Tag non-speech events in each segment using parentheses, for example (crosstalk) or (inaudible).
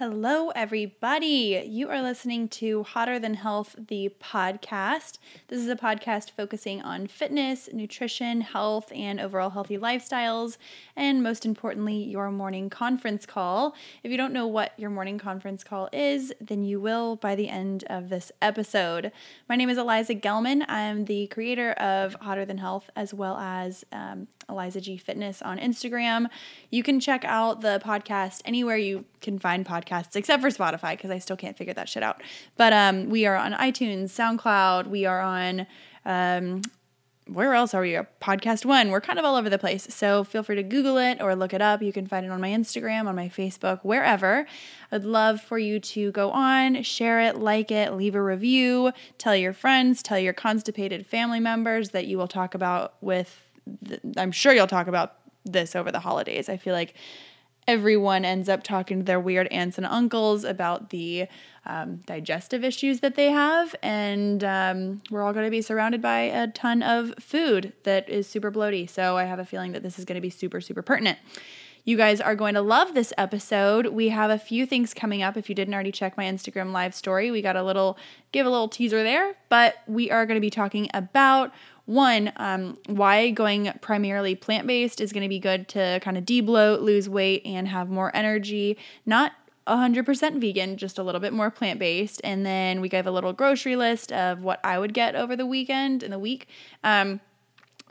Hello, everybody. You are listening to Hotter Than Health, the podcast. This is a podcast focusing on fitness, nutrition, health, and overall healthy lifestyles, and most importantly, your morning conference call. If you don't know what your morning conference call is, then you will by the end of this episode. My name is Eliza Gelman. I'm the creator of Hotter Than Health as well as um, Eliza G Fitness on Instagram. You can check out the podcast anywhere you can find podcasts, except for Spotify, because I still can't figure that shit out. But um, we are on iTunes, SoundCloud, we are on. Um, where else are we? Podcast One. We're kind of all over the place. So feel free to Google it or look it up. You can find it on my Instagram, on my Facebook, wherever. I'd love for you to go on, share it, like it, leave a review, tell your friends, tell your constipated family members that you will talk about with I'm sure you'll talk about this over the holidays. I feel like everyone ends up talking to their weird aunts and uncles about the um, digestive issues that they have. And um, we're all going to be surrounded by a ton of food that is super bloaty. So I have a feeling that this is going to be super, super pertinent. You guys are going to love this episode. We have a few things coming up. If you didn't already check my Instagram live story, we got a little, give a little teaser there, but we are going to be talking about one, um, why going primarily plant based is going to be good to kind of debloat, lose weight, and have more energy. Not 100% vegan, just a little bit more plant based. And then we gave a little grocery list of what I would get over the weekend in the week. Um,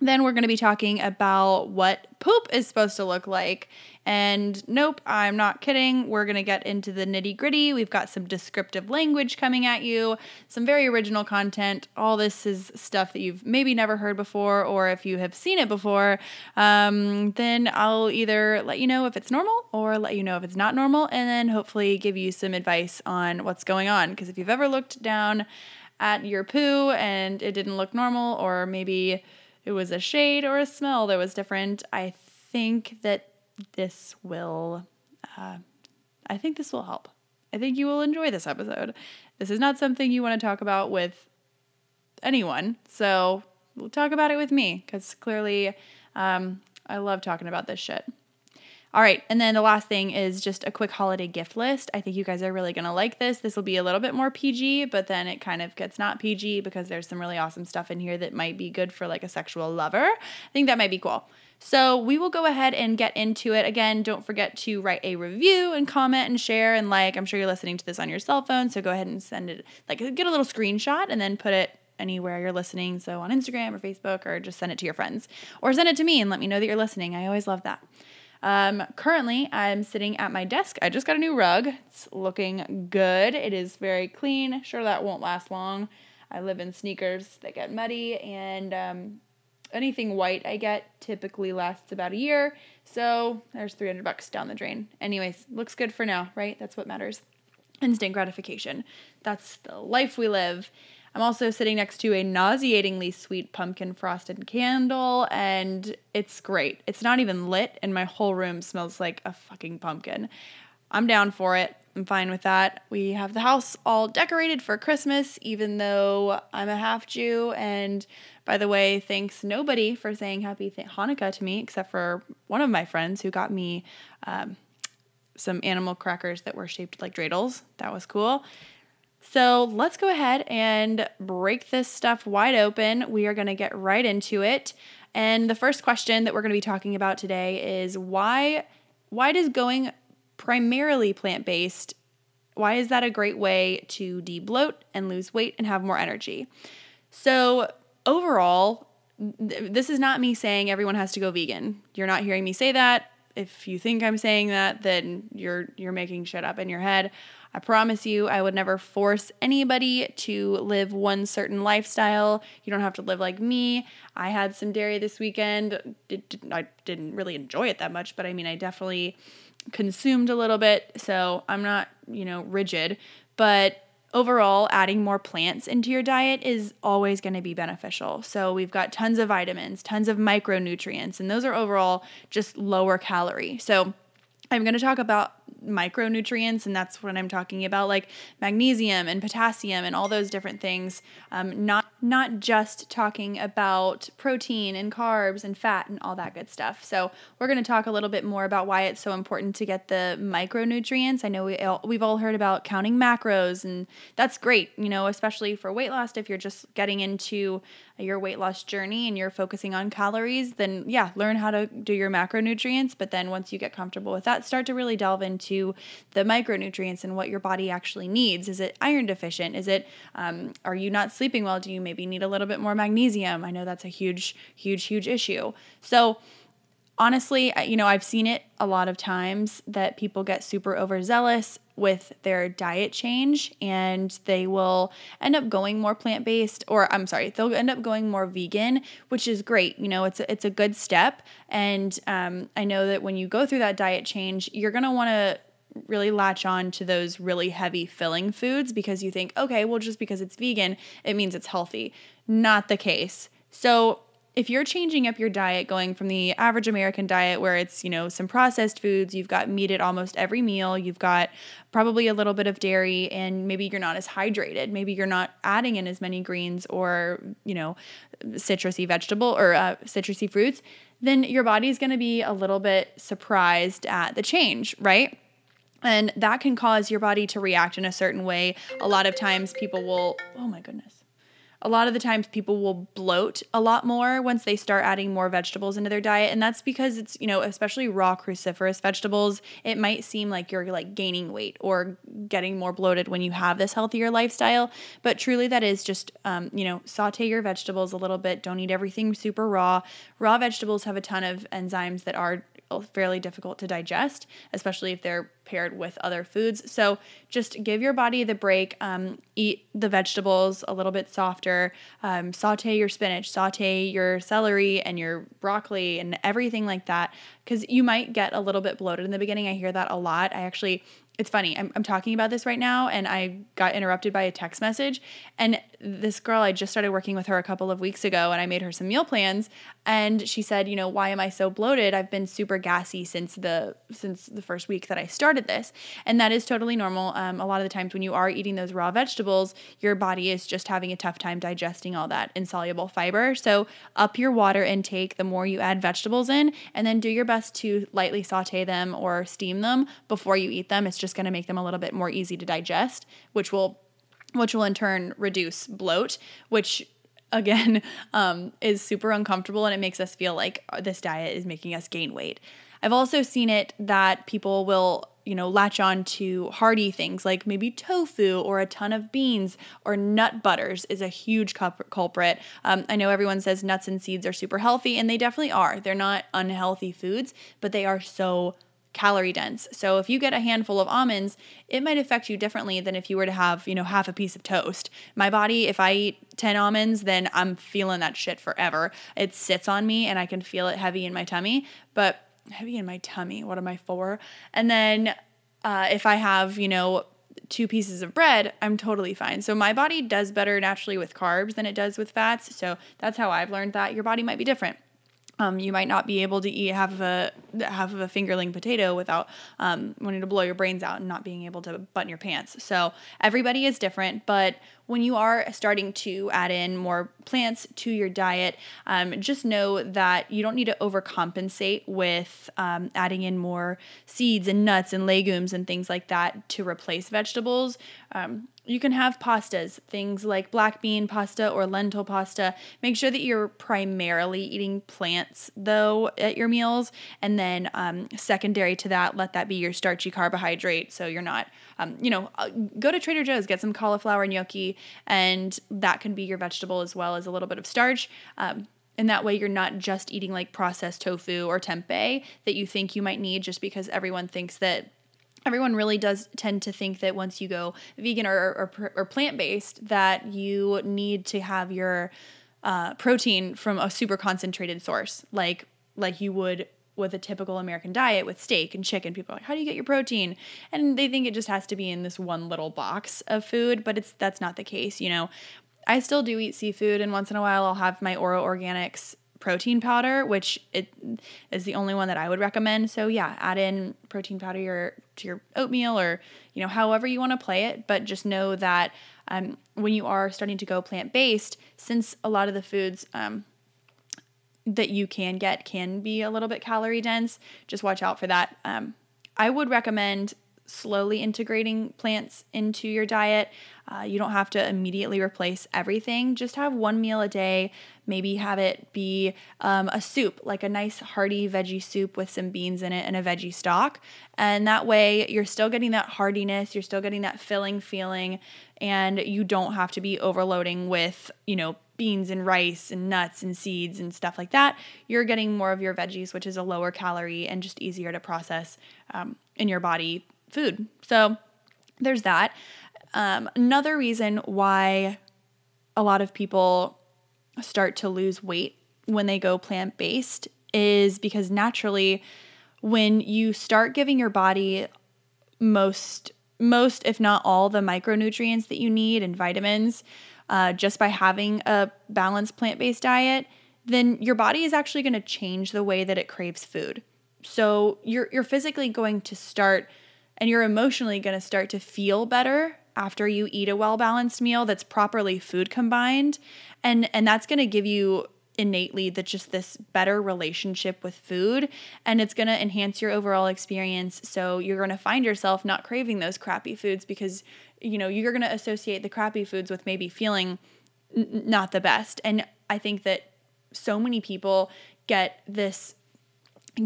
then we're going to be talking about what poop is supposed to look like. And nope, I'm not kidding. We're going to get into the nitty gritty. We've got some descriptive language coming at you, some very original content. All this is stuff that you've maybe never heard before, or if you have seen it before, um, then I'll either let you know if it's normal or let you know if it's not normal, and then hopefully give you some advice on what's going on. Because if you've ever looked down at your poo and it didn't look normal, or maybe it was a shade or a smell that was different, I think that this will, uh, I think this will help. I think you will enjoy this episode. This is not something you want to talk about with anyone, so we'll talk about it with me because clearly um, I love talking about this shit. All right, and then the last thing is just a quick holiday gift list. I think you guys are really gonna like this. This will be a little bit more PG, but then it kind of gets not PG because there's some really awesome stuff in here that might be good for like a sexual lover. I think that might be cool. So we will go ahead and get into it. Again, don't forget to write a review and comment and share and like. I'm sure you're listening to this on your cell phone, so go ahead and send it, like, get a little screenshot and then put it anywhere you're listening. So on Instagram or Facebook, or just send it to your friends or send it to me and let me know that you're listening. I always love that. Um, currently, I'm sitting at my desk. I just got a new rug. It's looking good. It is very clean. Sure, that won't last long. I live in sneakers that get muddy, and um, anything white I get typically lasts about a year. So there's 300 bucks down the drain. Anyways, looks good for now, right? That's what matters. Instant gratification. That's the life we live. I'm also sitting next to a nauseatingly sweet pumpkin frosted candle, and it's great. It's not even lit, and my whole room smells like a fucking pumpkin. I'm down for it. I'm fine with that. We have the house all decorated for Christmas, even though I'm a half Jew. And by the way, thanks nobody for saying happy Hanukkah to me, except for one of my friends who got me um, some animal crackers that were shaped like dreidels. That was cool. So let's go ahead and break this stuff wide open. We are going to get right into it. And the first question that we're going to be talking about today is why why does going primarily plant-based why is that a great way to debloat and lose weight and have more energy? So, overall, th- this is not me saying everyone has to go vegan. You're not hearing me say that. If you think I'm saying that, then you're you're making shit up in your head. I promise you, I would never force anybody to live one certain lifestyle. You don't have to live like me. I had some dairy this weekend. I didn't really enjoy it that much, but I mean, I definitely consumed a little bit. So I'm not, you know, rigid. But overall, adding more plants into your diet is always going to be beneficial. So we've got tons of vitamins, tons of micronutrients, and those are overall just lower calorie. So I'm going to talk about micronutrients, and that's what I'm talking about, like magnesium and potassium and all those different things. Um, not not just talking about protein and carbs and fat and all that good stuff. So we're going to talk a little bit more about why it's so important to get the micronutrients. I know we all, we've all heard about counting macros, and that's great. You know, especially for weight loss, if you're just getting into your weight loss journey and you're focusing on calories, then yeah, learn how to do your macronutrients. But then once you get comfortable with that, start to really delve into the micronutrients and what your body actually needs. Is it iron deficient? Is it, um, are you not sleeping well? Do you maybe need a little bit more magnesium? I know that's a huge, huge, huge issue. So, honestly, you know, I've seen it a lot of times that people get super overzealous with their diet change and they will end up going more plant-based or I'm sorry, they'll end up going more vegan, which is great. You know, it's a, it's a good step and um, I know that when you go through that diet change, you're going to want to really latch on to those really heavy filling foods because you think, okay, well just because it's vegan, it means it's healthy. Not the case. So if you're changing up your diet going from the average American diet where it's, you know, some processed foods, you've got meat at almost every meal, you've got probably a little bit of dairy and maybe you're not as hydrated, maybe you're not adding in as many greens or, you know, citrusy vegetable or uh, citrusy fruits, then your body's going to be a little bit surprised at the change, right? And that can cause your body to react in a certain way. A lot of times people will, oh my goodness a lot of the times people will bloat a lot more once they start adding more vegetables into their diet. And that's because it's you know especially raw cruciferous vegetables it might seem like you're like gaining weight or getting more bloated when you have this healthier lifestyle. But truly that is just um, you know saute your vegetables a little bit. Don't eat everything super raw. Raw vegetables have a ton of enzymes that are fairly difficult to digest, especially if they're paired with other foods. So just give your body the break. Um, eat the vegetables a little bit softer. Um, saute your spinach, saute your celery and your broccoli and everything like that, because you might get a little bit bloated in the beginning. I hear that a lot. I actually it's funny. I'm, I'm talking about this right now, and I got interrupted by a text message. And this girl, I just started working with her a couple of weeks ago, and I made her some meal plans. And she said, you know, why am I so bloated? I've been super gassy since the since the first week that I started this, and that is totally normal. Um, a lot of the times when you are eating those raw vegetables, your body is just having a tough time digesting all that insoluble fiber. So up your water intake the more you add vegetables in, and then do your best to lightly saute them or steam them before you eat them. It's just just going to make them a little bit more easy to digest, which will which will in turn reduce bloat, which again (laughs) um, is super uncomfortable and it makes us feel like this diet is making us gain weight. I've also seen it that people will, you know, latch on to hearty things like maybe tofu or a ton of beans or nut butters is a huge culprit. Um, I know everyone says nuts and seeds are super healthy, and they definitely are. They're not unhealthy foods, but they are so calorie dense. So if you get a handful of almonds, it might affect you differently than if you were to have, you know, half a piece of toast. My body, if I eat 10 almonds, then I'm feeling that shit forever. It sits on me and I can feel it heavy in my tummy, but heavy in my tummy, what am I for? And then uh, if I have, you know, two pieces of bread, I'm totally fine. So my body does better naturally with carbs than it does with fats. So that's how I've learned that your body might be different. Um, you might not be able to eat half of a half of a fingerling potato without um, wanting to blow your brains out and not being able to button your pants. So everybody is different, but when you are starting to add in more plants to your diet, um, just know that you don't need to overcompensate with um, adding in more seeds and nuts and legumes and things like that to replace vegetables. Um, you can have pastas, things like black bean pasta or lentil pasta. Make sure that you're primarily eating plants though at your meals, and then um, secondary to that, let that be your starchy carbohydrate. So you're not, um, you know, uh, go to Trader Joe's, get some cauliflower gnocchi, and that can be your vegetable as well as a little bit of starch. Um, and that way you're not just eating like processed tofu or tempeh that you think you might need just because everyone thinks that everyone really does tend to think that once you go vegan or, or, or plant-based that you need to have your uh, protein from a super concentrated source like like you would with a typical American diet with steak and chicken. People are like, how do you get your protein? And they think it just has to be in this one little box of food, but it's that's not the case. You know, I still do eat seafood, and once in a while I'll have my Oro Organics protein powder, which it is the only one that I would recommend. So yeah, add in protein powder your, to your oatmeal or you know however you want to play it. But just know that um, when you are starting to go plant based, since a lot of the foods um, that you can get can be a little bit calorie dense, just watch out for that. Um, I would recommend slowly integrating plants into your diet. Uh, you don't have to immediately replace everything. Just have one meal a day. Maybe have it be um, a soup, like a nice hearty veggie soup with some beans in it and a veggie stock. And that way, you're still getting that heartiness, you're still getting that filling feeling, and you don't have to be overloading with, you know, beans and rice and nuts and seeds and stuff like that. You're getting more of your veggies, which is a lower calorie and just easier to process um, in your body food. So there's that. Um, another reason why a lot of people start to lose weight when they go plant based is because naturally, when you start giving your body most, most if not all, the micronutrients that you need and vitamins, uh, just by having a balanced plant based diet, then your body is actually going to change the way that it craves food. So you're you're physically going to start and you're emotionally going to start to feel better after you eat a well-balanced meal that's properly food combined and and that's going to give you innately that just this better relationship with food and it's going to enhance your overall experience so you're going to find yourself not craving those crappy foods because you know you're going to associate the crappy foods with maybe feeling n- not the best and i think that so many people get this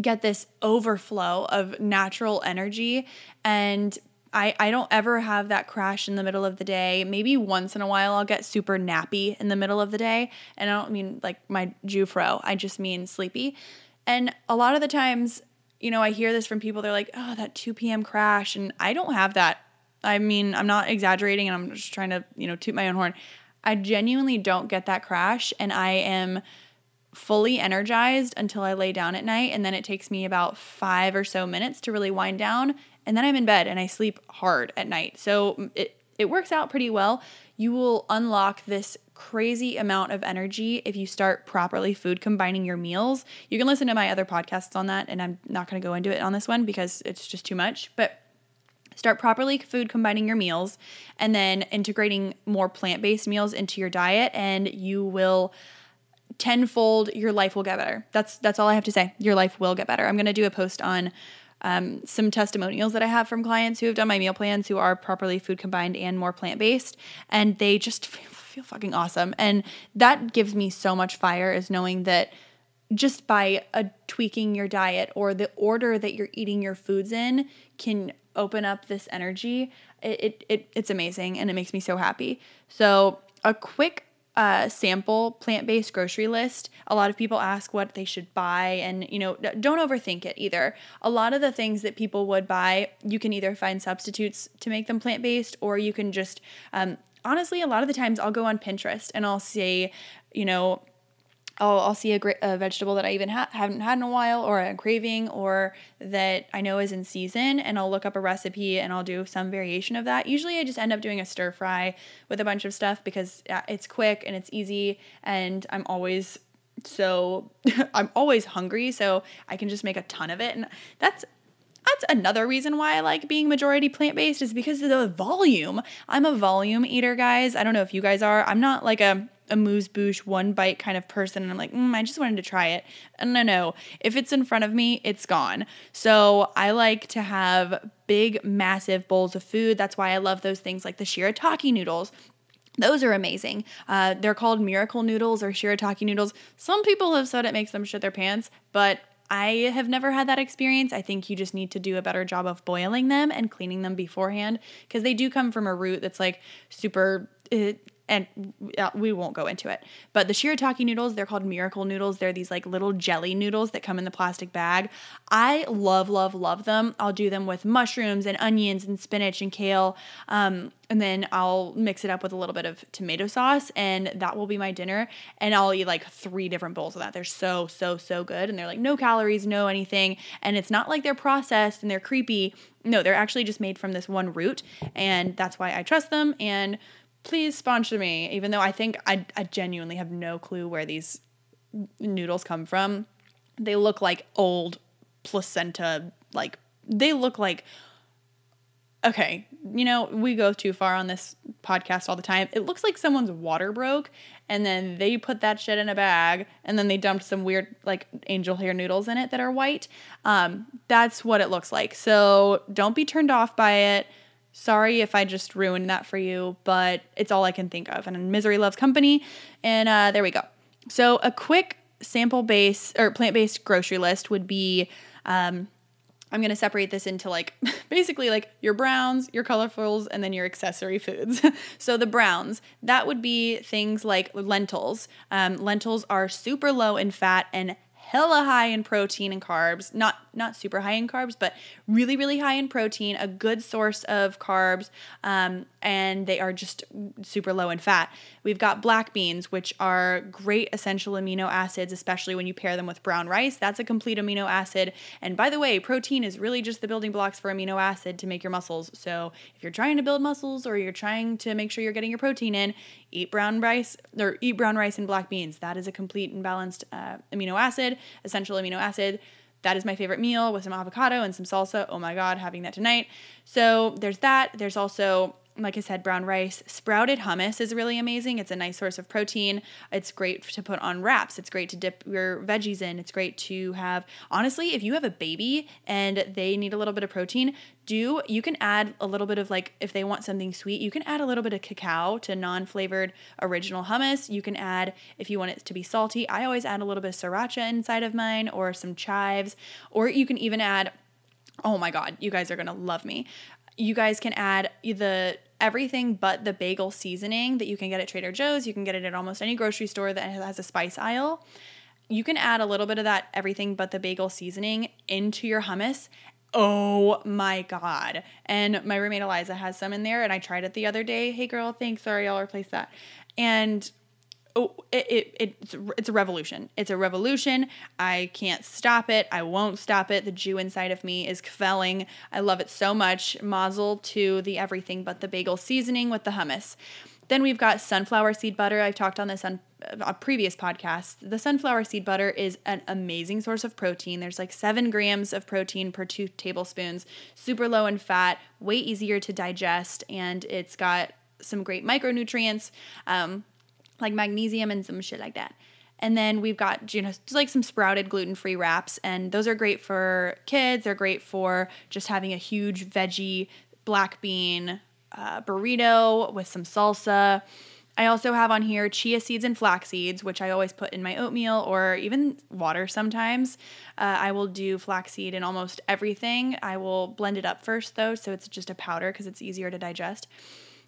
get this overflow of natural energy and I, I don't ever have that crash in the middle of the day. Maybe once in a while I'll get super nappy in the middle of the day. And I don't mean like my Jewfro, I just mean sleepy. And a lot of the times, you know, I hear this from people, they're like, oh, that 2 p.m. crash. And I don't have that. I mean, I'm not exaggerating and I'm just trying to, you know, toot my own horn. I genuinely don't get that crash. And I am fully energized until I lay down at night. And then it takes me about five or so minutes to really wind down. And then I'm in bed and I sleep hard at night. So it, it works out pretty well. You will unlock this crazy amount of energy if you start properly food combining your meals. You can listen to my other podcasts on that, and I'm not going to go into it on this one because it's just too much. But start properly food combining your meals and then integrating more plant based meals into your diet, and you will tenfold your life will get better. That's that's all i have to say. Your life will get better. I'm to do a post on um, some testimonials that i have from clients who have done my meal plans who are properly food combined and more plant-based and they just (laughs) feel, fucking awesome. And that gives me so much fire is knowing that just by a tweaking your diet or the order that you're eating your foods in can open up this energy it, it, it it's amazing and it makes me so happy. So a quick uh, sample plant-based grocery list. A lot of people ask what they should buy and you know don't overthink it either. A lot of the things that people would buy you can either find substitutes to make them plant-based or you can just um, honestly a lot of the times i'll go on pinterest and i'll see you know I'll, I'll see a, a vegetable that I even ha- haven't had in a while or a craving or that I know is in season and I'll look up a recipe and I'll do some variation of that. Usually I just end up doing a stir fry with a bunch of stuff because it's quick and it's easy and I'm always so (laughs) I'm always hungry so I can just make a ton of it and that's that's another reason why I like being majority plant based is because of the volume. I'm a volume eater, guys. I don't know if you guys are. I'm not like a amuse bouche, one bite kind of person. And I'm like, mm, I just wanted to try it. And no, no, if it's in front of me, it's gone. So I like to have big, massive bowls of food. That's why I love those things like the shirataki noodles. Those are amazing. Uh, they're called miracle noodles or shirataki noodles. Some people have said it makes them shit their pants, but I have never had that experience. I think you just need to do a better job of boiling them and cleaning them beforehand because they do come from a root that's like super. Uh, and we won't go into it. But the shirataki noodles, they're called miracle noodles. They're these like little jelly noodles that come in the plastic bag. I love, love, love them. I'll do them with mushrooms and onions and spinach and kale. Um, and then I'll mix it up with a little bit of tomato sauce, and that will be my dinner. And I'll eat like three different bowls of that. They're so, so, so good. And they're like no calories, no anything. And it's not like they're processed and they're creepy. No, they're actually just made from this one root. And that's why I trust them. And please sponsor me, even though I think I, I genuinely have no clue where these noodles come from, they look like old placenta, like they look like okay, you know, we go too far on this podcast all the time. It looks like someone's water broke and then they put that shit in a bag and then they dumped some weird like angel hair noodles in it that are white. Um, that's what it looks like. So don't be turned off by it. Sorry if I just ruined that for you, but it's all I can think of. And misery loves company. And uh, there we go. So a quick sample base or plant based grocery list would be. Um, I'm going to separate this into like (laughs) basically like your browns, your colorfuls, and then your accessory foods. (laughs) so the browns, that would be things like lentils. Um, lentils are super low in fat and hella high in protein and carbs. Not not super high in carbs, but really really high in protein. A good source of carbs, um, and they are just super low in fat. We've got black beans, which are great essential amino acids, especially when you pair them with brown rice. That's a complete amino acid. And by the way, protein is really just the building blocks for amino acid to make your muscles. So if you're trying to build muscles or you're trying to make sure you're getting your protein in, eat brown rice or eat brown rice and black beans. That is a complete and balanced uh, amino acid, essential amino acid. That is my favorite meal with some avocado and some salsa. Oh my God, having that tonight. So there's that. There's also like I said, brown rice. Sprouted hummus is really amazing. It's a nice source of protein. It's great to put on wraps. It's great to dip your veggies in. It's great to have, honestly, if you have a baby and they need a little bit of protein, do you can add a little bit of like if they want something sweet you can add a little bit of cacao to non-flavored original hummus you can add if you want it to be salty i always add a little bit of sriracha inside of mine or some chives or you can even add oh my god you guys are gonna love me you guys can add the everything but the bagel seasoning that you can get at Trader Joe's. You can get it at almost any grocery store that has a spice aisle. You can add a little bit of that everything but the bagel seasoning into your hummus. Oh my god. And my roommate Eliza has some in there and I tried it the other day. Hey girl, thanks. Sorry, I'll replace that. And oh, it, it, it's it's a revolution. It's a revolution. I can't stop it. I won't stop it. The Jew inside of me is kvelling. I love it so much. Mazel to the everything but the bagel seasoning with the hummus. Then we've got sunflower seed butter. I've talked on this on a previous podcast. The sunflower seed butter is an amazing source of protein. There's like seven grams of protein per two tablespoons, super low in fat, way easier to digest, and it's got some great micronutrients. Um, like magnesium and some shit like that. And then we've got, you know, just like some sprouted gluten free wraps. And those are great for kids. They're great for just having a huge veggie black bean uh, burrito with some salsa. I also have on here chia seeds and flax seeds, which I always put in my oatmeal or even water sometimes. Uh, I will do flaxseed in almost everything. I will blend it up first though, so it's just a powder because it's easier to digest.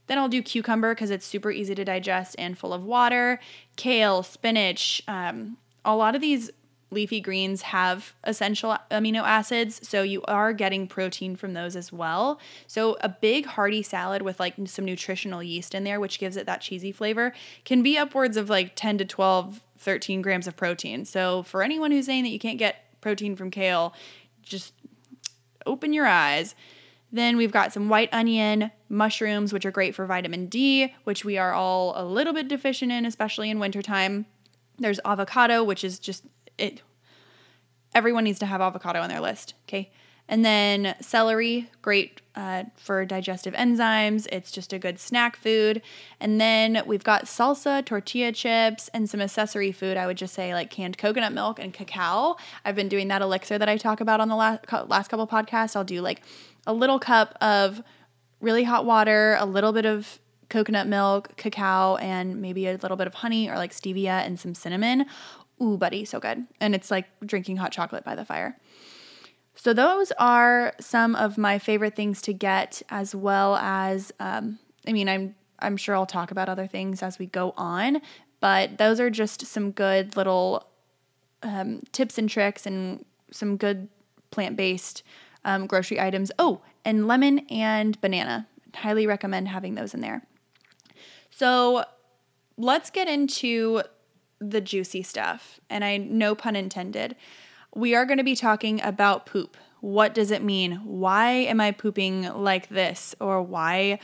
Then I'll do cucumber because it's super easy to digest and full of water. Kale, spinach. Um, a lot of these leafy greens have essential amino acids, so you are getting protein from those as well. So a big hearty salad with like some nutritional yeast in there, which gives it that cheesy flavor, can be upwards of like 10 to 12, 13 grams of protein. So for anyone who's saying that you can't get protein from kale, just open your eyes. Then we've got some white onion, mushrooms, which are great for vitamin D, which we are all a little bit deficient in, especially in wintertime. There's avocado, which is just it. Everyone needs to have avocado on their list, okay? And then celery, great uh, for digestive enzymes. It's just a good snack food. And then we've got salsa, tortilla chips, and some accessory food. I would just say like canned coconut milk and cacao. I've been doing that elixir that I talk about on the last last couple podcasts. I'll do like a little cup of really hot water, a little bit of coconut milk, cacao, and maybe a little bit of honey or like stevia and some cinnamon. Ooh, buddy, so good. And it's like drinking hot chocolate by the fire. So, those are some of my favorite things to get, as well as, um, I mean, I'm, I'm sure I'll talk about other things as we go on, but those are just some good little um, tips and tricks and some good plant based um, grocery items. Oh, and lemon and banana. Highly recommend having those in there. So let's get into the juicy stuff. And I, no pun intended. We are going to be talking about poop. What does it mean? Why am I pooping like this? Or why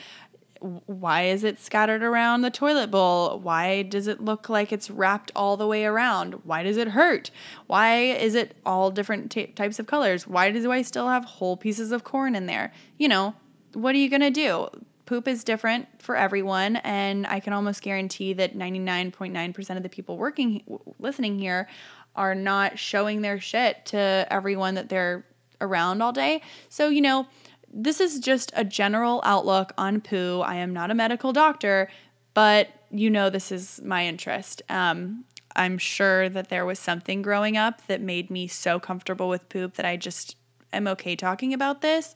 why is it scattered around the toilet bowl? Why does it look like it's wrapped all the way around? Why does it hurt? Why is it all different t- types of colors? Why do I still have whole pieces of corn in there? You know, what are you going to do? Poop is different for everyone, and I can almost guarantee that 99.9% of the people working, listening here, are not showing their shit to everyone that they're around all day. So, you know, this is just a general outlook on poo. I am not a medical doctor, but you know, this is my interest. Um, I'm sure that there was something growing up that made me so comfortable with poop that I just am okay talking about this.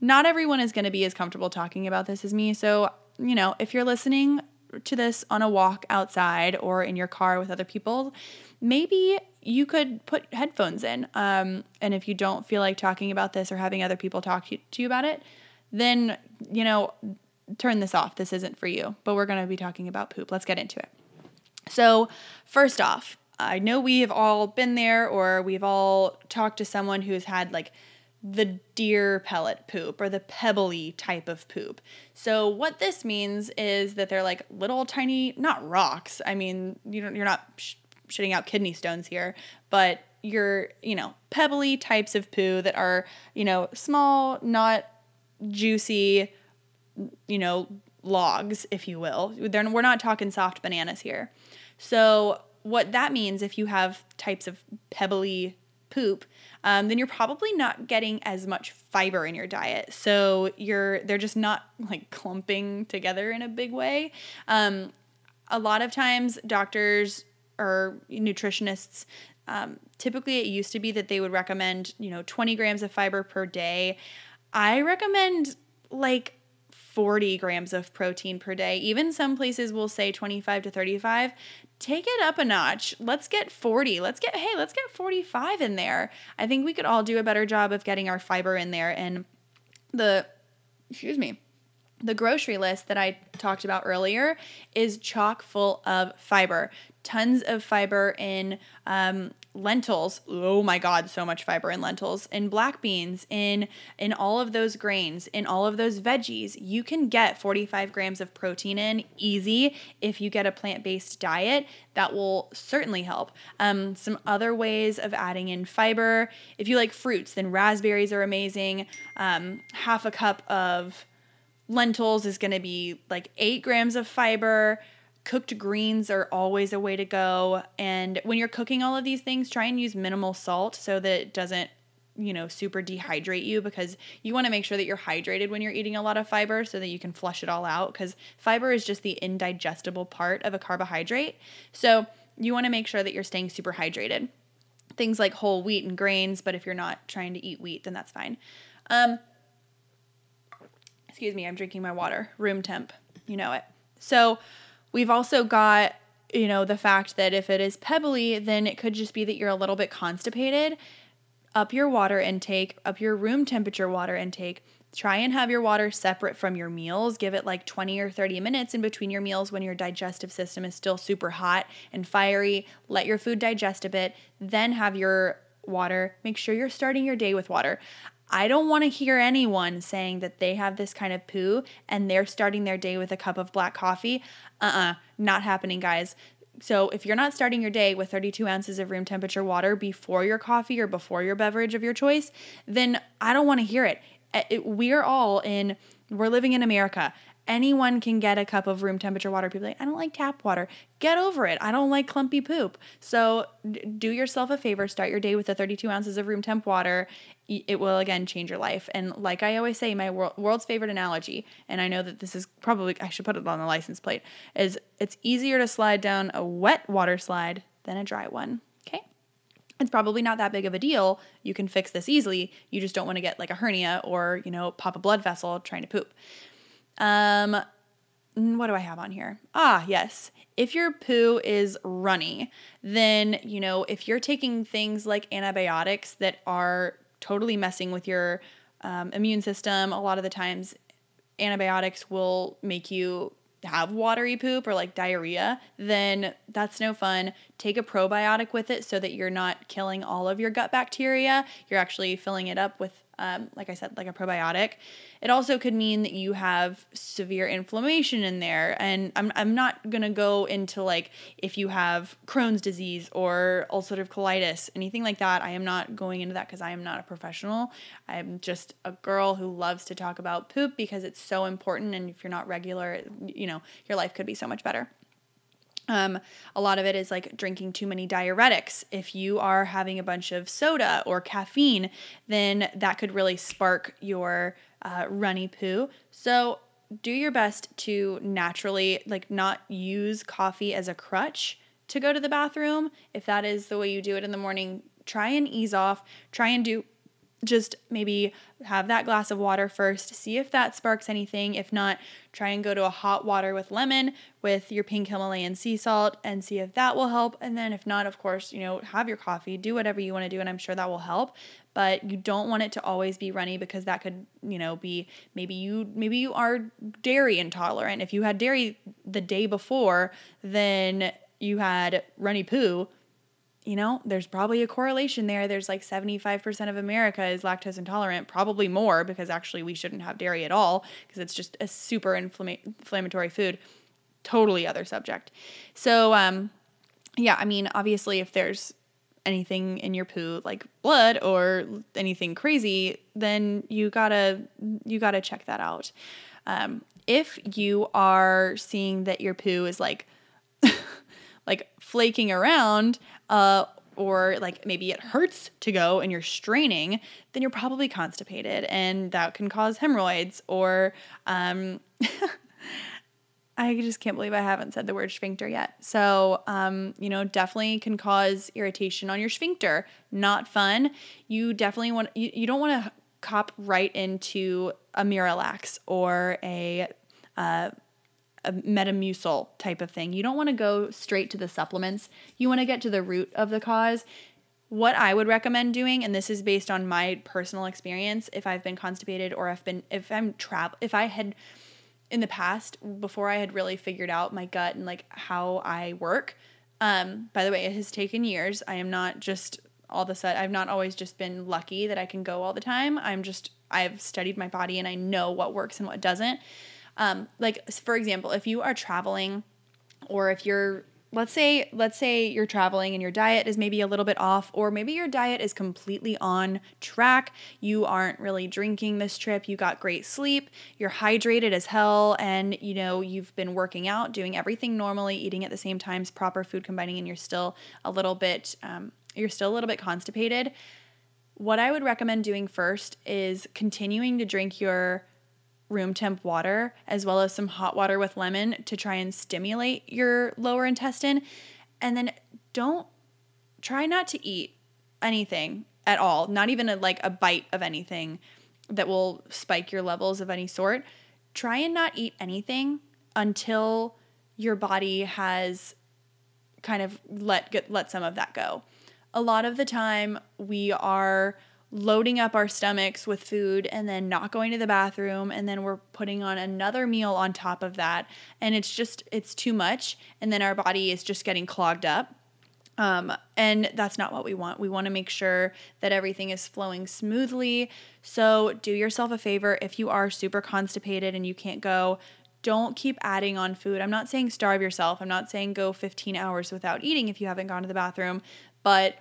Not everyone is going to be as comfortable talking about this as me. So, you know, if you're listening to this on a walk outside or in your car with other people, maybe you could put headphones in. Um, and if you don't feel like talking about this or having other people talk to you about it, then, you know, turn this off. This isn't for you. But we're going to be talking about poop. Let's get into it. So, first off, I know we have all been there or we've all talked to someone who's had like the deer pellet poop or the pebbly type of poop. So what this means is that they're like little tiny not rocks. I mean, you don't you're not shitting out kidney stones here, but you're, you know, pebbly types of poo that are, you know, small, not juicy, you know, logs, if you will. They're, we're not talking soft bananas here. So, what that means if you have types of pebbly poop, um, then you're probably not getting as much fiber in your diet. So you're they're just not like clumping together in a big way. Um, a lot of times, doctors or nutritionists um, typically it used to be that they would recommend you know 20 grams of fiber per day. I recommend like 40 grams of protein per day. Even some places will say 25 to 35 take it up a notch. Let's get 40 let's get hey let's get 45 in there. I think we could all do a better job of getting our fiber in there and the excuse me the grocery list that I talked about earlier is chock full of fiber tons of fiber in um, lentils. Oh my God, so much fiber in lentils, in black beans, in in all of those grains, in all of those veggies. You can get 45 grams of protein in easy if you get a plant based diet. That will certainly help. Um, some other ways of adding in fiber. If you like fruits, then raspberries are amazing. Um, half a cup of lentils is going to be like eight grams of fiber cooked greens are always a way to go. And when you're cooking all of these things, try and use minimal salt so that it doesn't, you know, super dehydrate you because you want to make sure that you're hydrated when you're eating a lot of fiber so that you can flush it all out because fiber is just the indigestible part of a carbohydrate. So you want to make sure that you're staying super hydrated. Things like whole wheat and grains, but if you're not trying to eat wheat, then that's fine. Um, excuse me, I'm drinking my water, room temp. You know it. So, We've also got, you know, the fact that if it is pebbly, then it could just be that you're a little bit constipated. Up your water intake, up your room temperature water intake. Try and have your water separate from your meals. Give it like 20 or 30 minutes in between your meals when your digestive system is still super hot and fiery. Let your food digest a bit, then have your water. Make sure you're starting your day with water. I don't want to hear anyone saying that they have this kind of poo and they're starting their day with a cup of black coffee. Uh uh-uh, uh, not happening, guys. So, if you're not starting your day with 32 ounces of room temperature water before your coffee or before your beverage of your choice, then I don't want to hear it. it we're all in, we're living in America anyone can get a cup of room temperature water. People like, I don't like tap water. Get over it. I don't like clumpy poop. So do yourself a favor. Start your day with the 32 ounces of room temp water. It will again change your life. And like I always say, my world's favorite analogy, and I know that this is probably I should put it on the license plate, is it's easier to slide down a wet water slide than a dry one. Okay. It's probably not that big of a deal. You can fix this easily. You just don't want to get like a hernia or, you know, pop a blood vessel trying to poop. Um, what do I have on here? Ah, yes. If your poo is runny, then, you know, if you're taking things like antibiotics that are totally messing with your um, immune system, a lot of the times antibiotics will make you have watery poop or like diarrhea, then that's no fun. Take a probiotic with it so that you're not killing all of your gut bacteria. You're actually filling it up with um, like I said, like a probiotic. It also could mean that you have severe inflammation in there. And I'm, I'm not going to go into like if you have Crohn's disease or ulcerative colitis, anything like that. I am not going into that because I am not a professional. I'm just a girl who loves to talk about poop because it's so important. And if you're not regular, you know, your life could be so much better. Um, a lot of it is like drinking too many diuretics. If you are having a bunch of soda or caffeine, then that could really spark your uh, runny poo. So do your best to naturally, like, not use coffee as a crutch to go to the bathroom. If that is the way you do it in the morning, try and ease off. Try and do just maybe have that glass of water first, see if that sparks anything. If not, try and go to a hot water with lemon with your pink Himalayan sea salt and see if that will help. And then, if not, of course, you know, have your coffee, do whatever you want to do, and I'm sure that will help. But you don't want it to always be runny because that could, you know, be maybe you maybe you are dairy intolerant. If you had dairy the day before, then you had runny poo you know, there's probably a correlation there. There's like 75% of America is lactose intolerant, probably more because actually we shouldn't have dairy at all because it's just a super inflama- inflammatory food. Totally other subject. So, um, yeah, I mean, obviously, if there's anything in your poo like blood or anything crazy, then you gotta you gotta check that out. Um, if you are seeing that your poo is like (laughs) like flaking around, uh, or like maybe it hurts to go and you're straining, then you're probably constipated and that can cause hemorrhoids or um, (laughs) I just can't believe I haven't said the word sphincter yet. So, um, you know, definitely can cause irritation on your sphincter. Not fun. You definitely want you, you don't want to cop right into a Miralax or a uh, a Metamucil type of thing. You don't want to go straight to the supplements. You want to get to the root of the cause. What I would recommend doing, and this is based on my personal experience, if I've been constipated or if been if I'm travel if I had in the past before I had really figured out my gut and like how I work. Um, by the way, it has taken years. I am not just all of a sudden I've not always just been lucky that I can go all the time. I'm just I've studied my body and I know what works and what doesn't. Um, like for example, if you are traveling or if you're let's say let's say you're traveling and your diet is maybe a little bit off or maybe your diet is completely on track you aren't really drinking this trip you got great sleep you're hydrated as hell and you know you've been working out doing everything normally eating at the same times proper food combining and you're still a little bit um, you're still a little bit constipated what i would recommend doing first is continuing to drink your room temp water as well as some hot water with lemon to try and stimulate your lower intestine. And then don't try not to eat anything at all, not even a, like a bite of anything that will spike your levels of any sort. Try and not eat anything until your body has kind of let get, let some of that go. A lot of the time we are loading up our stomachs with food and then not going to the bathroom and then we're putting on another meal on top of that and it's just it's too much and then our body is just getting clogged up um, and that's not what we want. We want to make sure that everything is flowing smoothly. So, do yourself a favor if you are super constipated and you can't go, don't keep adding on food. I'm not saying starve yourself. I'm not saying go 15 hours without eating if you haven't gone to the bathroom, but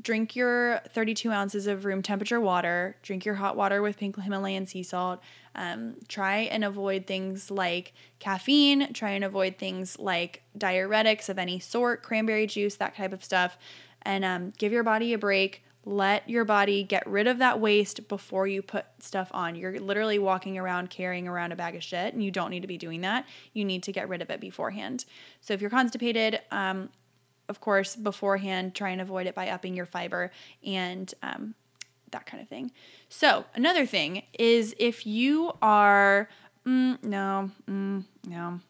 drink your 32 ounces of room temperature water, drink your hot water with pink Himalayan sea salt. Um, try and avoid things like caffeine, try and avoid things like diuretics of any sort, cranberry juice, that type of stuff. And um, give your body a break. Let your body get rid of that waste before you put stuff on. You're literally walking around carrying around a bag of shit, and you don't need to be doing that. You need to get rid of it beforehand. So, if you're constipated, um, of course, beforehand, try and avoid it by upping your fiber and um, that kind of thing. So, another thing is if you are, mm, no, mm, no.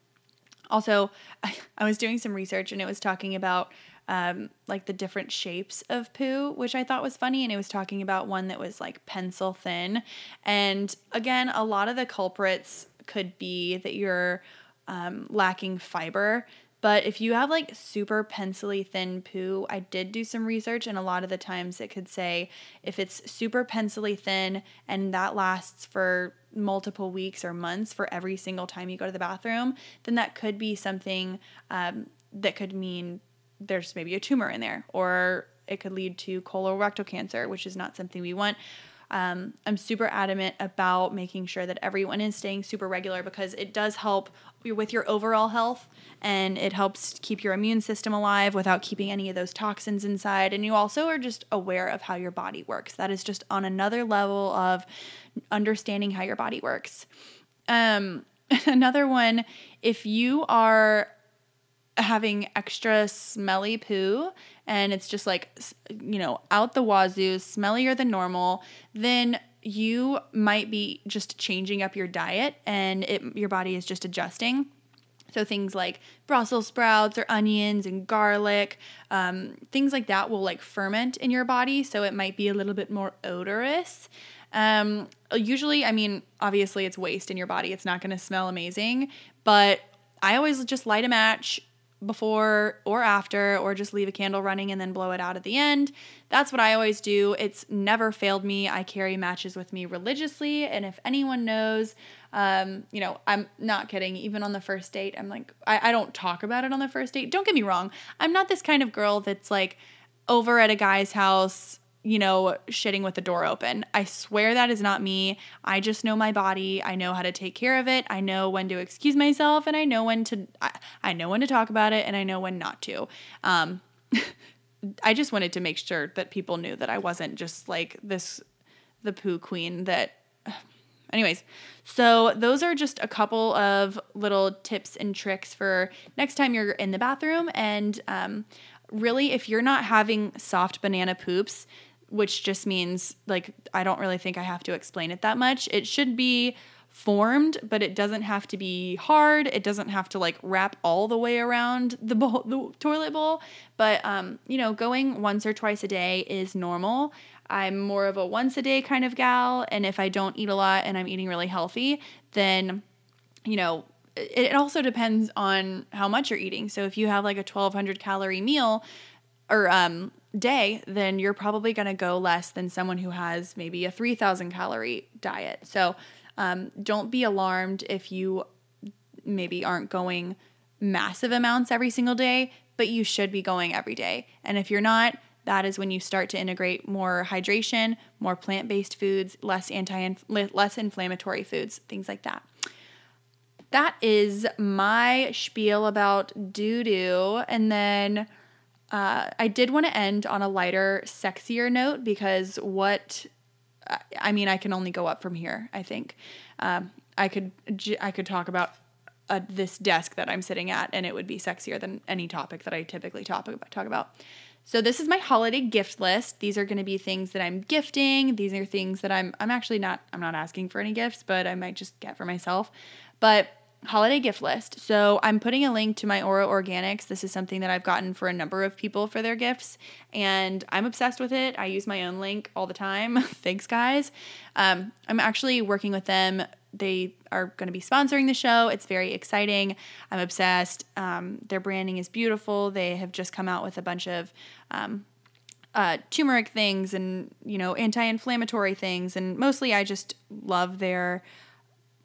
Also, I, (laughs) I, was doing some research and it was talking about um, like the different shapes of poo, which I thought was funny. And it was talking about one that was like pencil thin. And again, a lot of the culprits could be that you're um, lacking fiber But if you have like super pencily thin poo, I did do some research, and a lot of the times it could say if it's super pencily thin and that lasts for multiple weeks or months for every single time you go to the bathroom, then that could be something um, that could mean there's maybe a tumor in there, or it could lead to colorectal cancer, which is not something we want. Um, I'm super adamant about making sure that everyone is staying super regular because it does help with your overall health and it helps keep your immune system alive without keeping any of those toxins inside. And you also are just aware of how your body works. That is just on another level of understanding how your body works. Um, (laughs) another one, if you are having extra smelly poo and it's just like, you know, out the wazoo, smellier than normal, then you might be just changing up your diet and it, your body is just adjusting. So things like Brussels sprouts or onions and garlic, um, things like that will like ferment in your body. So it might be a little bit more odorous. Um, usually, I mean, obviously it's waste in your body. It's not going to smell amazing, but I always just light a match before or after, or just leave a candle running and then blow it out at the end. That's what I always do. It's never failed me. I carry matches with me religiously. And if anyone knows, um, you know, I'm not kidding. Even on the first date, I'm like, I, I don't talk about it on the first date. Don't get me wrong. I'm not this kind of girl that's like over at a guy's house you know, shitting with the door open. I swear that is not me. I just know my body. I know how to take care of it. I know when to excuse myself and I know when to I, I know when to talk about it and I know when not to. Um (laughs) I just wanted to make sure that people knew that I wasn't just like this the poo queen that (sighs) anyways. So those are just a couple of little tips and tricks for next time you're in the bathroom and um really if you're not having soft banana poops which just means like I don't really think I have to explain it that much. It should be formed, but it doesn't have to be hard. It doesn't have to like wrap all the way around the bowl, the toilet bowl. But um, you know, going once or twice a day is normal. I'm more of a once a day kind of gal, and if I don't eat a lot and I'm eating really healthy, then you know, it also depends on how much you're eating. So if you have like a 1200 calorie meal or um day, then you're probably going to go less than someone who has maybe a 3,000 calorie diet. So um, don't be alarmed if you maybe aren't going massive amounts every single day, but you should be going every day. And if you're not, that is when you start to integrate more hydration, more plant-based foods, less anti less inflammatory foods, things like that. That is my spiel about doo doo, and then uh, I did want to end on a lighter, sexier note because what I mean, I can only go up from here. I think um, I could I could talk about uh, this desk that I'm sitting at, and it would be sexier than any topic that I typically talk about. Talk about. So this is my holiday gift list. These are going to be things that I'm gifting. These are things that I'm I'm actually not I'm not asking for any gifts, but I might just get for myself. But holiday gift list. So I'm putting a link to my Ora Organics. This is something that I've gotten for a number of people for their gifts, and I'm obsessed with it. I use my own link all the time. (laughs) Thanks, guys. Um, I'm actually working with them. They are going to be sponsoring the show. It's very exciting. I'm obsessed. Um, their branding is beautiful. They have just come out with a bunch of um, uh, turmeric things and you know anti-inflammatory things, and mostly I just love their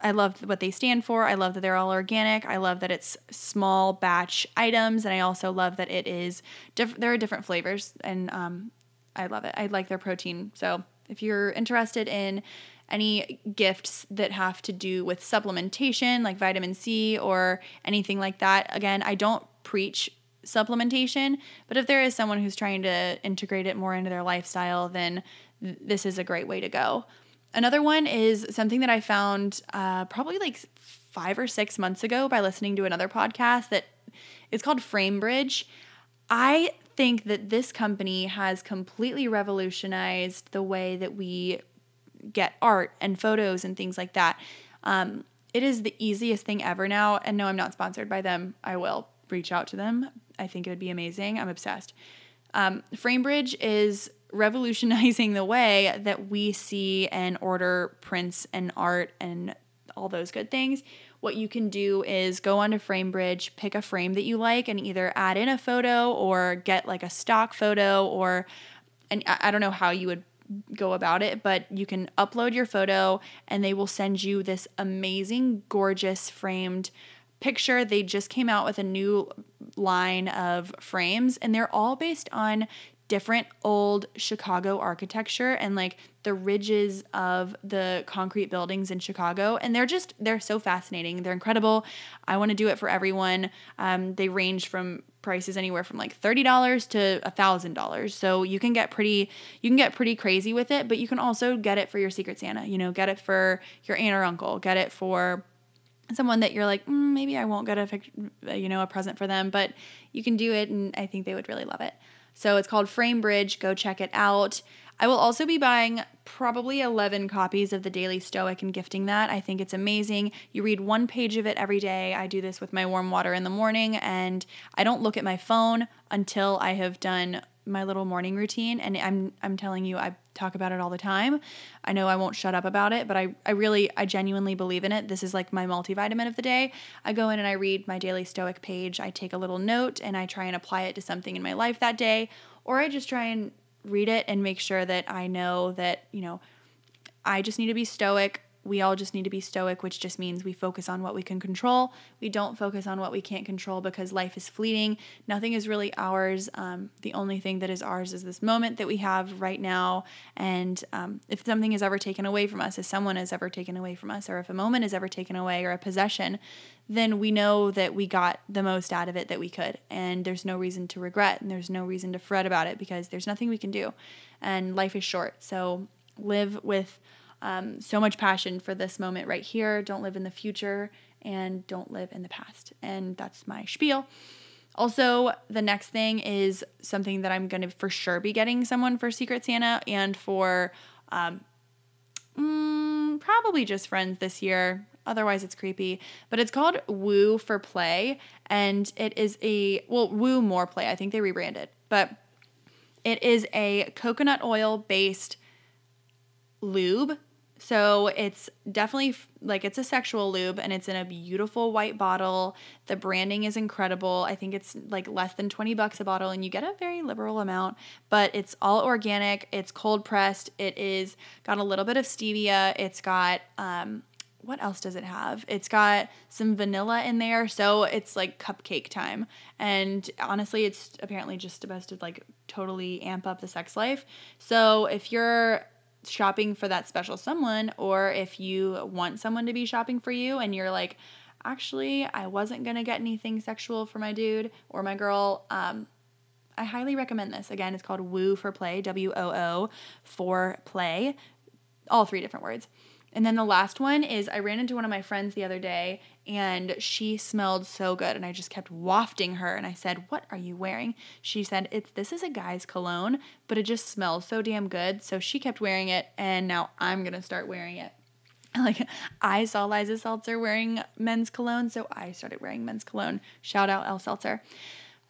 I love what they stand for. I love that they're all organic. I love that it's small batch items, and I also love that it is diff- there are different flavors, and um, I love it. I like their protein. So if you're interested in any gifts that have to do with supplementation, like vitamin C or anything like that, again, I don't preach supplementation, but if there is someone who's trying to integrate it more into their lifestyle, then th- this is a great way to go. Another one is something that I found uh, probably like five or six months ago by listening to another podcast that is called Framebridge. I think that this company has completely revolutionized the way that we get art and photos and things like that. Um, it is the easiest thing ever now. And no, I'm not sponsored by them. I will reach out to them. I think it would be amazing. I'm obsessed. Um, Framebridge is revolutionizing (laughs) the way that we see and order prints and art and all those good things. what you can do is go onto Framebridge, pick a frame that you like, and either add in a photo or get like a stock photo or and I don't know how you would go about it, but you can upload your photo and they will send you this amazing, gorgeous framed picture. They just came out with a new line of frames and they're all based on different old Chicago architecture and like the ridges of the concrete buildings in Chicago. And they're just, they're so fascinating. They're incredible. I want to do it for everyone. Um, they range from prices anywhere from like $30 to $1,000. So you can get pretty, you can get pretty crazy with it, but you can also get it for your Secret Santa, you know, get it for your aunt or uncle, get it for someone that you're like mm, maybe i won't get a you know a present for them but you can do it and i think they would really love it so it's called Framebridge. Go check it out. I will also be buying probably 11 copies of the Daily Stoic and gifting that. I think it's amazing. You read one page of it every day. I do this with my warm water in the morning, and I don't look at my phone until I have done my little morning routine and I'm I'm telling you I talk about it all the time. I know I won't shut up about it, but I I really I genuinely believe in it. This is like my multivitamin of the day. I go in and I read my daily stoic page. I take a little note and I try and apply it to something in my life that day or I just try and read it and make sure that I know that, you know, I just need to be stoic we all just need to be stoic, which just means we focus on what we can control. We don't focus on what we can't control because life is fleeting. Nothing is really ours. Um, the only thing that is ours is this moment that we have right now. And um, if something is ever taken away from us, if someone is ever taken away from us, or if a moment is ever taken away, or a possession, then we know that we got the most out of it that we could. And there's no reason to regret and there's no reason to fret about it because there's nothing we can do. And life is short. So live with um, so much passion for this moment right here. Don't live in the future and don't live in the past. And that's my spiel. Also, the next thing is something that I'm going to for sure be getting someone for Secret Santa and for um, mm, probably just friends this year. Otherwise, it's creepy. But it's called Woo for Play. And it is a, well, Woo More Play. I think they rebranded. But it is a coconut oil based lube so it's definitely like it's a sexual lube and it's in a beautiful white bottle. The branding is incredible. I think it's like less than 20 bucks a bottle and you get a very liberal amount, but it's all organic. It's cold pressed. It is got a little bit of stevia. It's got um what else does it have? It's got some vanilla in there, so it's like cupcake time. And honestly, it's apparently just supposed to like totally amp up the sex life. So if you're shopping for that special someone or if you want someone to be shopping for you and you're like actually i wasn't going to get anything sexual for my dude or my girl um, i highly recommend this. Again it's called woo for play w-o-o for play. All three different words and then the last one is I ran into one of my friends the other day and she smelled so good and I just kept wafting her and I said, "What are you wearing?" She said, "It's this is a guy's cologne, but it just smells so damn good." So she kept wearing it and now I'm going to start wearing it. (laughs) Like I saw Liza Seltzer wearing men's cologne, so I started wearing men's cologne. Shout out El Seltzer.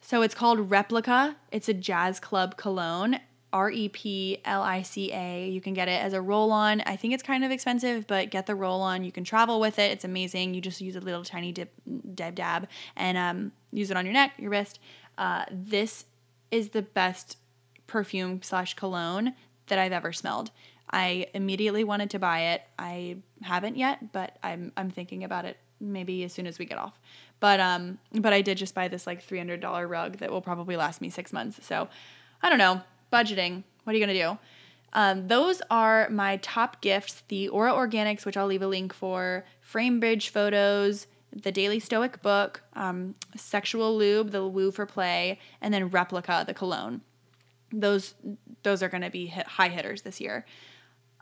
So it's called Replica. It's a jazz club cologne R E P L I C A. You can get it as a roll on. I think it's kind of expensive, but get the roll on. You can travel with it. It's amazing. You just use a little tiny dip, dab, dab, and um, use it on your neck, your wrist. Uh, this is the best perfume slash cologne that I've ever smelled. I immediately wanted to buy it. I haven't yet, but I'm I'm thinking about it maybe as soon as we get off. But um, but I did just buy this like three hundred dollar rug that will probably last me six months. So I don't know budgeting. What are you going to do? Um, those are my top gifts the Ora Organics, which I'll leave a link for, Framebridge photos, the Daily Stoic book, um, Sexual Lube, the Woo for Play, and then Replica, the cologne. Those those are going to be hit, high hitters this year.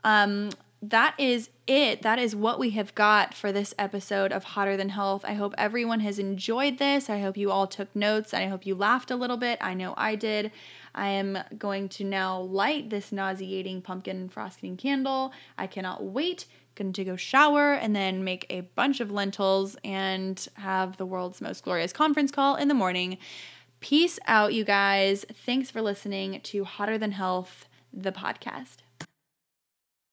Um, that is it. That is what we have got for this episode of Hotter Than Health. I hope everyone has enjoyed this. I hope you all took notes. And I hope you laughed a little bit. I know I did. I am going to now light this nauseating pumpkin frosting candle. I cannot wait. Going to go shower and then make a bunch of lentils and have the world's most glorious conference call in the morning. Peace out, you guys. Thanks for listening to Hotter Than Health, the podcast.